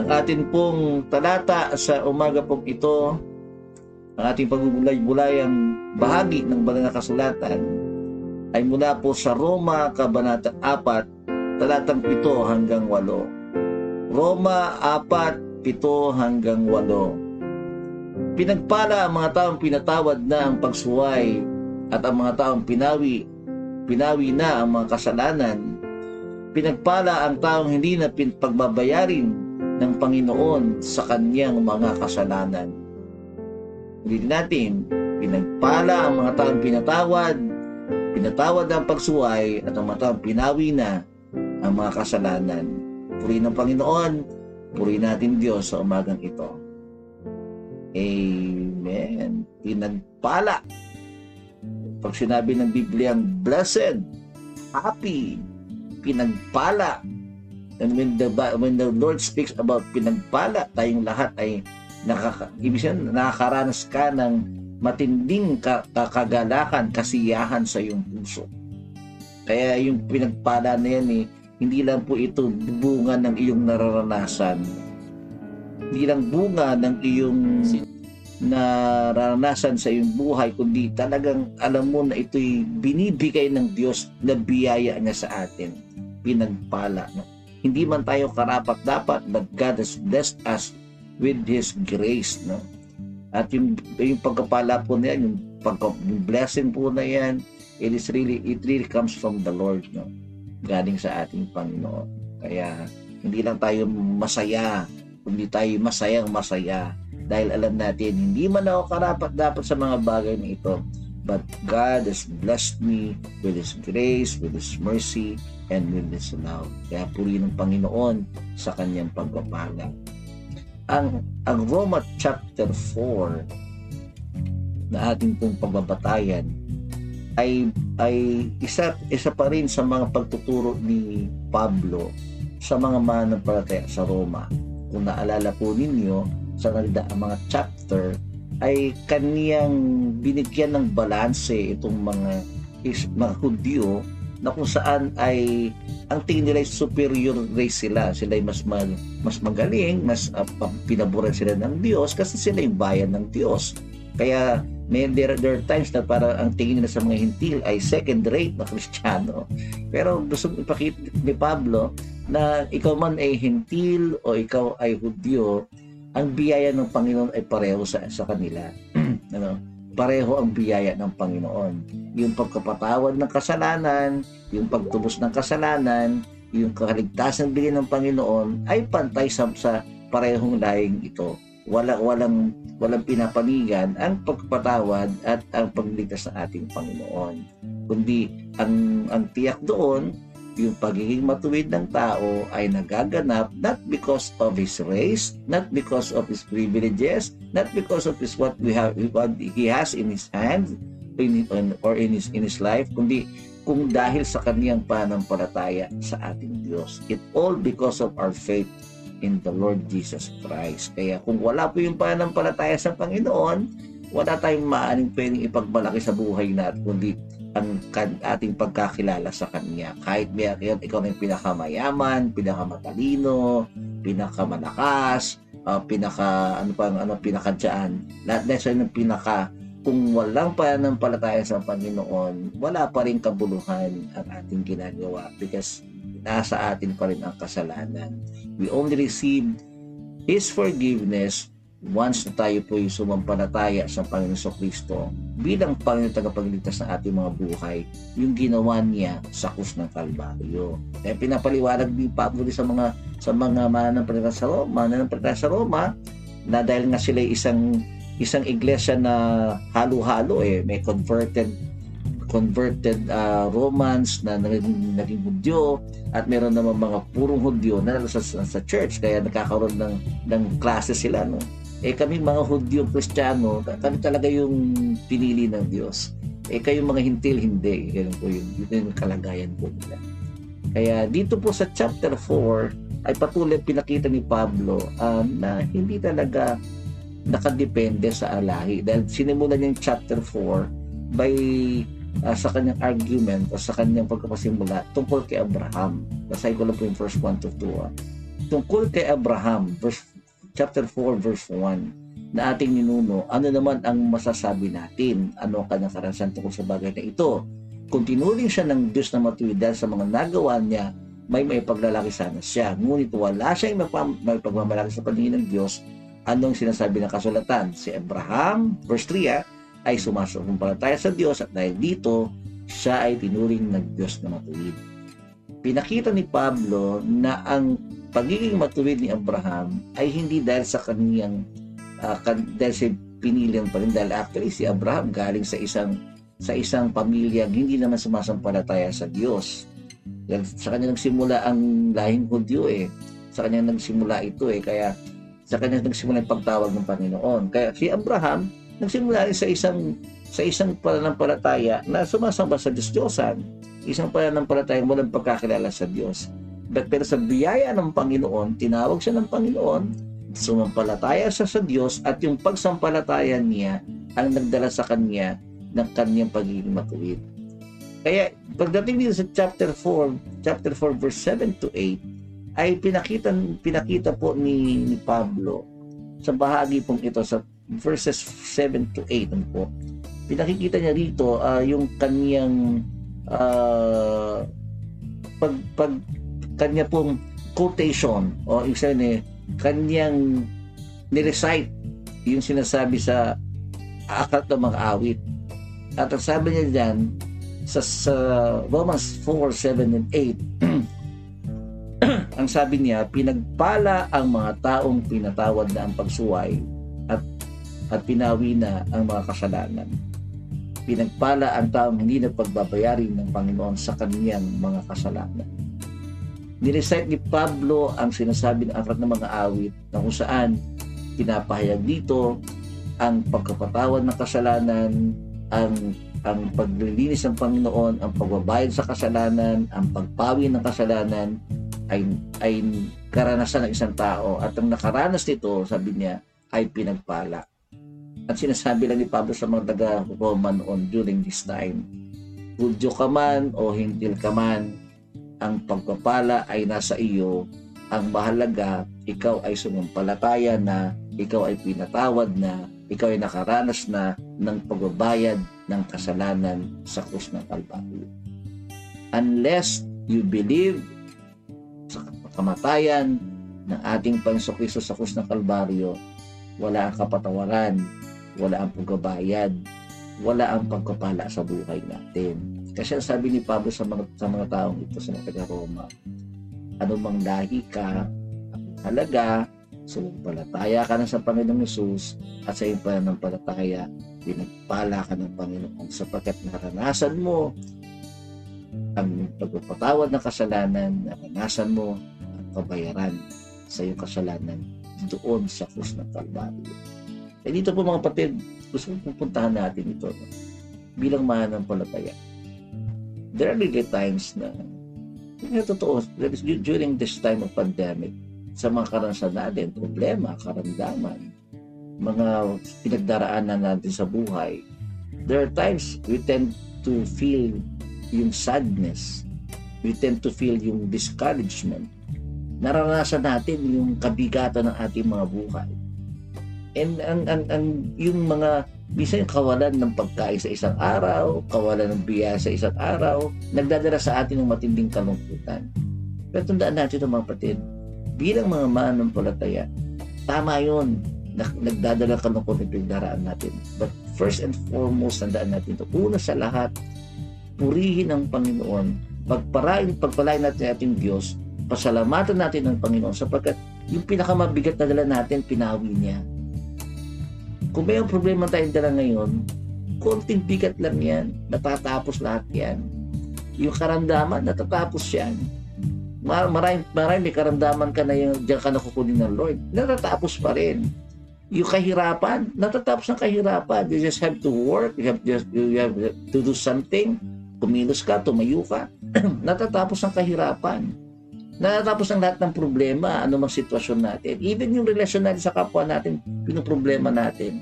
Ang atin pong talata sa umaga pong ito, ang ating pagbubulay-bulay ang bahagi ng banal na kasulatan ay mula po sa Roma, Kabanata 4, talatang 7 hanggang 8. Roma 4, 7 hanggang 8. Pinagpala ang mga taong pinatawad na ang pagsuway at ang mga taong pinawi, pinawi na ang mga kasalanan. Pinagpala ang taong hindi na pagbabayarin ng Panginoon sa kanyang mga kasalanan. Ulitin natin, pinagpala ang mga taong pinatawad, pinatawad ang pagsuway at ang mga taong pinawi na ang mga kasalanan. Puri ng Panginoon, puri natin Diyos sa umagang ito. Amen. Pinagpala. Pag sinabi ng Biblia blessed, happy, pinagpala. And when the, when the Lord speaks about pinagpala, tayong lahat ay nakaka, ibig sabihin, nakakaranas ka ng matinding ka, kagalakan, kasiyahan sa iyong puso. Kaya yung pinagpala na yan eh, hindi lang po ito bunga ng iyong nararanasan. Hindi lang bunga ng iyong nararanasan sa iyong buhay, kundi talagang alam mo na ito'y binibigay ng Diyos na biyaya niya sa atin. Pinagpala. No? Hindi man tayo karapat dapat, but God has blessed us with His grace. No? At yung, yung pagkapala po na yan, yung, pagka, yung blessing po na yan, it is really, it really comes from the Lord. No? Galing sa ating Panginoon. Kaya, hindi lang tayo masaya, kundi tayo masayang masaya dahil alam natin hindi man ako karapat dapat sa mga bagay na ito but God has blessed me with His grace, with His mercy, and with His love. Kaya puri ng Panginoon sa kanyang pagpapala. Ang, ang Roma chapter 4 na ating pong pagbabatayan ay ay isa isa pa rin sa mga pagtuturo ni Pablo sa mga mananampalataya sa Roma. Kung naalala po ninyo, sa ang mga chapter ay kaniyang binigyan ng balanse itong mga is, mga Hudyo na kung saan ay ang tingin nila ay superior race sila. Sila ay mas mag, mas magaling, mas uh, pinaboran sila ng Diyos kasi sila yung bayan ng Diyos. Kaya may there, there are times na para ang tingin nila sa mga hintil ay second rate na Kristiyano. Pero gusto ipakita ni Pablo na ikaw man ay hintil o ikaw ay Hudyo, ang biyaya ng Panginoon ay pareho sa, sa kanila. ano? Pareho ang biyaya ng Panginoon. Yung pagkapatawad ng kasalanan, yung pagtubos ng kasalanan, yung kaligtasan bigay ng Panginoon ay pantay sa, sa parehong laing ito. Wala, walang, walang pinapanigan ang pagpatawad at ang pagligtas ng ating Panginoon. Kundi ang, ang tiyak doon yung pagiging matuwid ng tao ay nagaganap not because of his race, not because of his privileges, not because of his what we have what he has in his hand in, in, or in his in his life, kundi kung dahil sa kaniyang pananampalataya sa ating Diyos. It all because of our faith in the Lord Jesus Christ. Kaya kung wala po yung pananampalataya sa Panginoon, wala tayong maaaring pwedeng ipagmalaki sa buhay natin, kundi ang ating pagkakilala sa Kanya. Kahit may ikaw na yung pinakamayaman, pinakamatalino, pinakamalakas, uh, pinaka, ano pa, ano, pinakadyaan. Lahat na siya ng pinaka, kung walang pananampalataya sa Panginoon, wala pa rin kabuluhan ang ating ginagawa because nasa atin pa rin ang kasalanan. We only receive His forgiveness once na tayo po yung sumampalataya sa Panginoon Kristo bilang Panginoon tagapagligtas ng ating mga buhay, yung ginawa niya sa krus ng Kalbaryo. Kaya pinapaliwanag ni Pablo sa mga sa mga mananampalataya sa Roma, mananampalataya sa Roma, na dahil nga sila isang isang iglesia na halo-halo eh, may converted converted uh, Romans na naging, naging Hudyo at meron naman mga purong Hudyo na sa, sa church kaya nagkakaroon ng ng klase sila no eh kami mga Hudyo Kristiyano, kami talaga yung pinili ng Diyos. Eh kayong mga hintil, hindi. Ganun po yun. Yun yung kalagayan po nila. Kaya dito po sa chapter 4, ay patuloy pinakita ni Pablo uh, na hindi talaga nakadepende sa alahi. Dahil sinimulan niya yung chapter 4 by uh, sa kanyang argument o sa kanyang pagkapasimula tungkol kay Abraham. Basahin ko lang po yung first 1 to 2. Uh. tungkol kay Abraham, verse, chapter 4, verse 1, na ating ninuno, ano naman ang masasabi natin? Ano ang kanyang tungkol sa bagay na ito? Kung tinuring siya ng Diyos na matuwid dahil sa mga nagawa niya, may may paglalaki sana siya. Ngunit wala siyang may pagmamalaki sa paningin ng Diyos. Anong sinasabi ng kasulatan? Si Abraham, verse 3, ah, ay sumasampalataya sa Diyos at dahil dito, siya ay tinuring ng Diyos na matuwid. Pinakita ni Pablo na ang pagiging matuwid ni Abraham ay hindi dahil sa kaniyang uh, dahil sa pinilihan pa rin dahil actually si Abraham galing sa isang sa isang pamilya hindi naman sumasampalataya sa Diyos. Dahil sa kanya nagsimula ang lahing Hudyo eh. Sa kanya nagsimula ito eh. Kaya sa kanya nagsimula ang pagtawag ng Panginoon. Kaya si Abraham nagsimula rin sa isang sa isang pananampalataya na sumasamba sa Diyos-Diyosan. Isang pananampalataya walang pagkakilala sa Diyos. Pero sa biyaya ng Panginoon, tinawag siya ng Panginoon, sumampalataya siya sa Diyos at yung pagsampalataya niya ang nagdala sa kanya ng kanyang pagiging matuwid. Kaya pagdating dito sa chapter 4, chapter 4 verse 7 to 8 ay pinakita pinakita po ni, ni Pablo sa bahagi pong ito sa verses 7 to 8 ano po. Pinakikita niya rito uh, yung kanyang uh, pag pag kanya pong quotation o isa ni kanyang ni-recite yung sinasabi sa aklat ng mga awit at ang sabi niya diyan sa, sa Romans 4, 7, and 8, ang sabi niya, pinagpala ang mga taong pinatawad na ang pagsuway at, at pinawi na ang mga kasalanan. Pinagpala ang taong hindi na pagbabayari ng Panginoon sa kaniyang mga kasalanan. Nirecite ni Pablo ang sinasabi ng aklat ng mga awit na kung saan pinapahayag dito ang pagkapatawad ng kasalanan, ang ang paglilinis ng Panginoon, ang pagbabayad sa kasalanan, ang pagpawi ng kasalanan ay ay karanasan ng isang tao at ang nakaranas nito, sabi niya, ay pinagpala. At sinasabi lang ni Pablo sa mga taga-Roma noon during this time, Hudyo ka man o hintil ka man, ang pagpapala ay nasa iyo. Ang mahalaga, ikaw ay sumampalataya na, ikaw ay pinatawad na, ikaw ay nakaranas na ng pagbabayad ng kasalanan sa krus ng Kalbaryo. Unless you believe sa kamatayan ng ating Panginoon sa krus ng Kalbaryo, wala ang kapatawaran, wala ang pagbabayad, wala ang pagkapala sa buhay natin. Kasi ang sabi ni Pablo sa mga, sa mga taong ito sa mga taga-Roma, anumang lahi ka, halaga, sumampalataya ka na sa Panginoong Yesus at sa iyong pananampalataya, pinagpala ka ng Panginoon sapagkat naranasan mo ang pagpapatawad ng kasalanan, naranasan mo ang kabayaran sa iyong kasalanan doon sa krus ng Kalbaryo. Eh dito po mga patid, gusto kong pupuntahan natin ito no? bilang mananampalataya. There are really times na yung totoo, during this time of pandemic, sa mga karanasan natin, problema, karamdaman, mga pinagdaraanan natin sa buhay, there are times we tend to feel yung sadness. We tend to feel yung discouragement. Naranasan natin yung kabigatan ng ating mga buhay. And, and, and, and yung mga bisa yung kawalan ng pagkain sa isang araw, kawalan ng biya sa isang araw, nagdadala sa atin ng matinding kalungkutan. Pero tandaan natin mga patid, bilang mga mananampalataya, tama yun. Nagdadala ka ng pinagdaraan natin. But first and foremost, tandaan natin ito. Una sa lahat, purihin ang Panginoon. Pagparain, pagpalain natin ating Diyos. Pasalamatan natin ang Panginoon sapagkat yung pinakamabigat na dala natin, pinawi niya. Kung may problema tayong dala ngayon, konting bigat lang yan. Natatapos lahat yan. Yung karamdaman, natatapos yan maraming, maraming may karamdaman ka na yung diyan ka nakukunin ng Lord. Natatapos pa rin. Yung kahirapan, natatapos ng kahirapan. You just have to work, you have, just, you have to do something. Kumilos ka, tumayo ka. natatapos ang kahirapan. Natatapos ang lahat ng problema, anumang sitwasyon natin. Even yung relasyon natin sa kapwa natin, problema natin.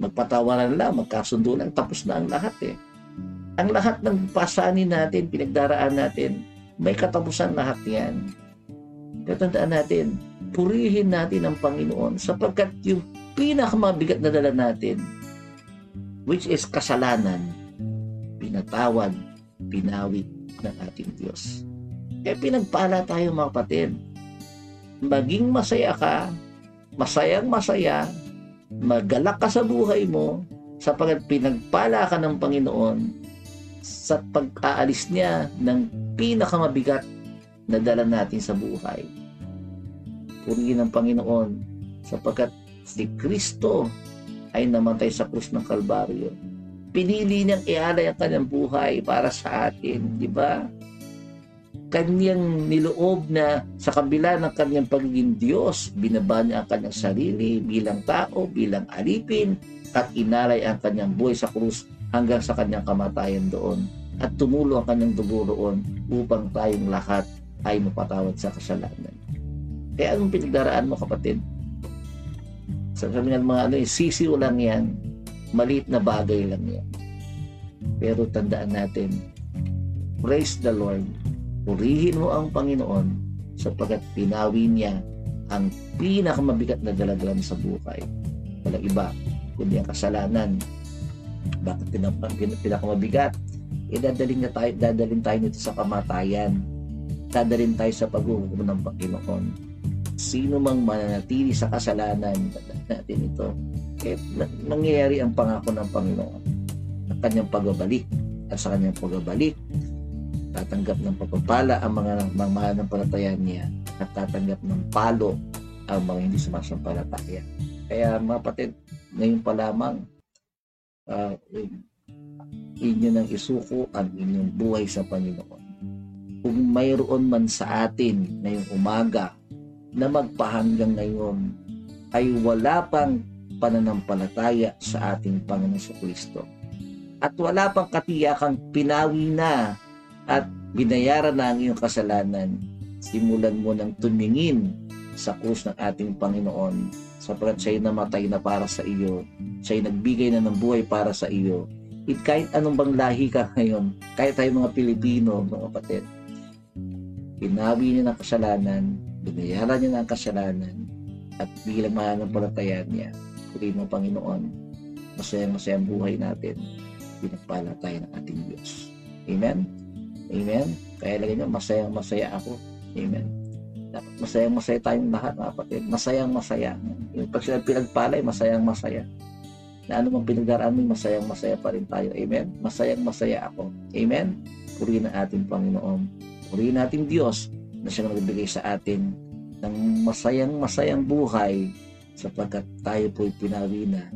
Magpatawaran lang, magkasundo lang, tapos na ang lahat eh. Ang lahat ng pasanin natin, pinagdaraan natin, may katapusan lahat yan. Kaya tandaan natin, purihin natin ang Panginoon sapagkat yung pinakamabigat na dala natin, which is kasalanan, pinatawad, pinawi ng ating Diyos. Kaya pinagpala tayo mga kapatid. Maging masaya ka, masayang masaya, magalak ka sa buhay mo, sapagkat pinagpala ka ng Panginoon sa pag-aalis niya ng pinakamabigat na dala natin sa buhay. Purihin ng Panginoon sapagkat si Kristo ay namatay sa krus ng Kalbaryo. Pinili niyang ialay ang kanyang buhay para sa atin, di ba? Kanyang niloob na sa kabila ng kanyang pagiging Diyos, binaba niya ang kanyang sarili bilang tao, bilang alipin, at inalay ang kanyang buhay sa krus hanggang sa kanyang kamatayan doon at tumulo ang kanyang dugo roon upang tayong lahat ay mapatawad sa kasalanan. Kaya anong pinagdaraan mo kapatid? Sabi ng mga ano, eh, sisiw lang yan, maliit na bagay lang yan. Pero tandaan natin, praise the Lord, purihin mo ang Panginoon sapagkat pinawi niya ang pinakamabigat na dalaglan sa buhay. Walang iba, kundi ang kasalanan. Bakit pinakamabigat? E dadaling na tayo, dadaling tayo nito sa kamatayan. Dadaling tayo sa paghuhukom ng Panginoon. Sino mang mananatili sa kasalanan, natin ito, eh, nangyayari ang pangako ng Panginoon sa kanyang pagbabalik at sa kanyang pagbabalik tatanggap ng pagpapala ang mga mananampalataya niya at ng palo ang mga hindi sumasampalataya. Kaya mga patid, ngayon pa lamang uh, inyo nang isuko ang inyong buhay sa Panginoon. Kung mayroon man sa atin ngayong umaga na magpahanggang ngayon ay wala pang pananampalataya sa ating Panginoon sa Kristo. At wala pang katiyakang pinawi na at binayaran na ang iyong kasalanan, simulan mo ng tumingin sa krus ng ating Panginoon sapagkat siya'y namatay na para sa iyo, siya'y nagbigay na ng buhay para sa iyo, it kahit anong bang lahi ka ngayon, kahit tayo mga Pilipino, mga kapatid, pinawi niya ng kasalanan, binayaran niya ng kasalanan, at bilang mananampalataya niya, puri mo Panginoon, masayang-masayang buhay natin, pinagpala tayo ng ating Diyos. Amen? Amen? Kaya lagi niyo, masayang-masaya ako. Amen? Dapat masayang-masaya tayong lahat, mga kapatid. Masayang-masaya. Yung pag sila pinagpalay, masayang-masaya na ano mang pinagdaraan mo, masayang-masaya pa rin tayo. Amen? Masayang-masaya ako. Amen? Purihin ang ating Panginoon. Purihin natin Diyos na siya nagbigay sa atin ng masayang-masayang buhay sapagkat tayo po'y pinawi na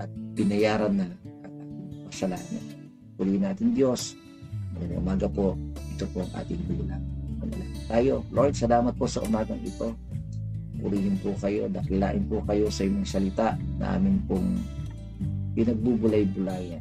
at pinayaran na ang ating kasalanan. Purihin natin Diyos. Ngayong umaga po, ito po ang ating bilang. Tayo, Lord, salamat po sa umagang ito. Purihin po kayo, dakilain po kayo sa inyong salita na amin pong pinagbubulay-bulayan.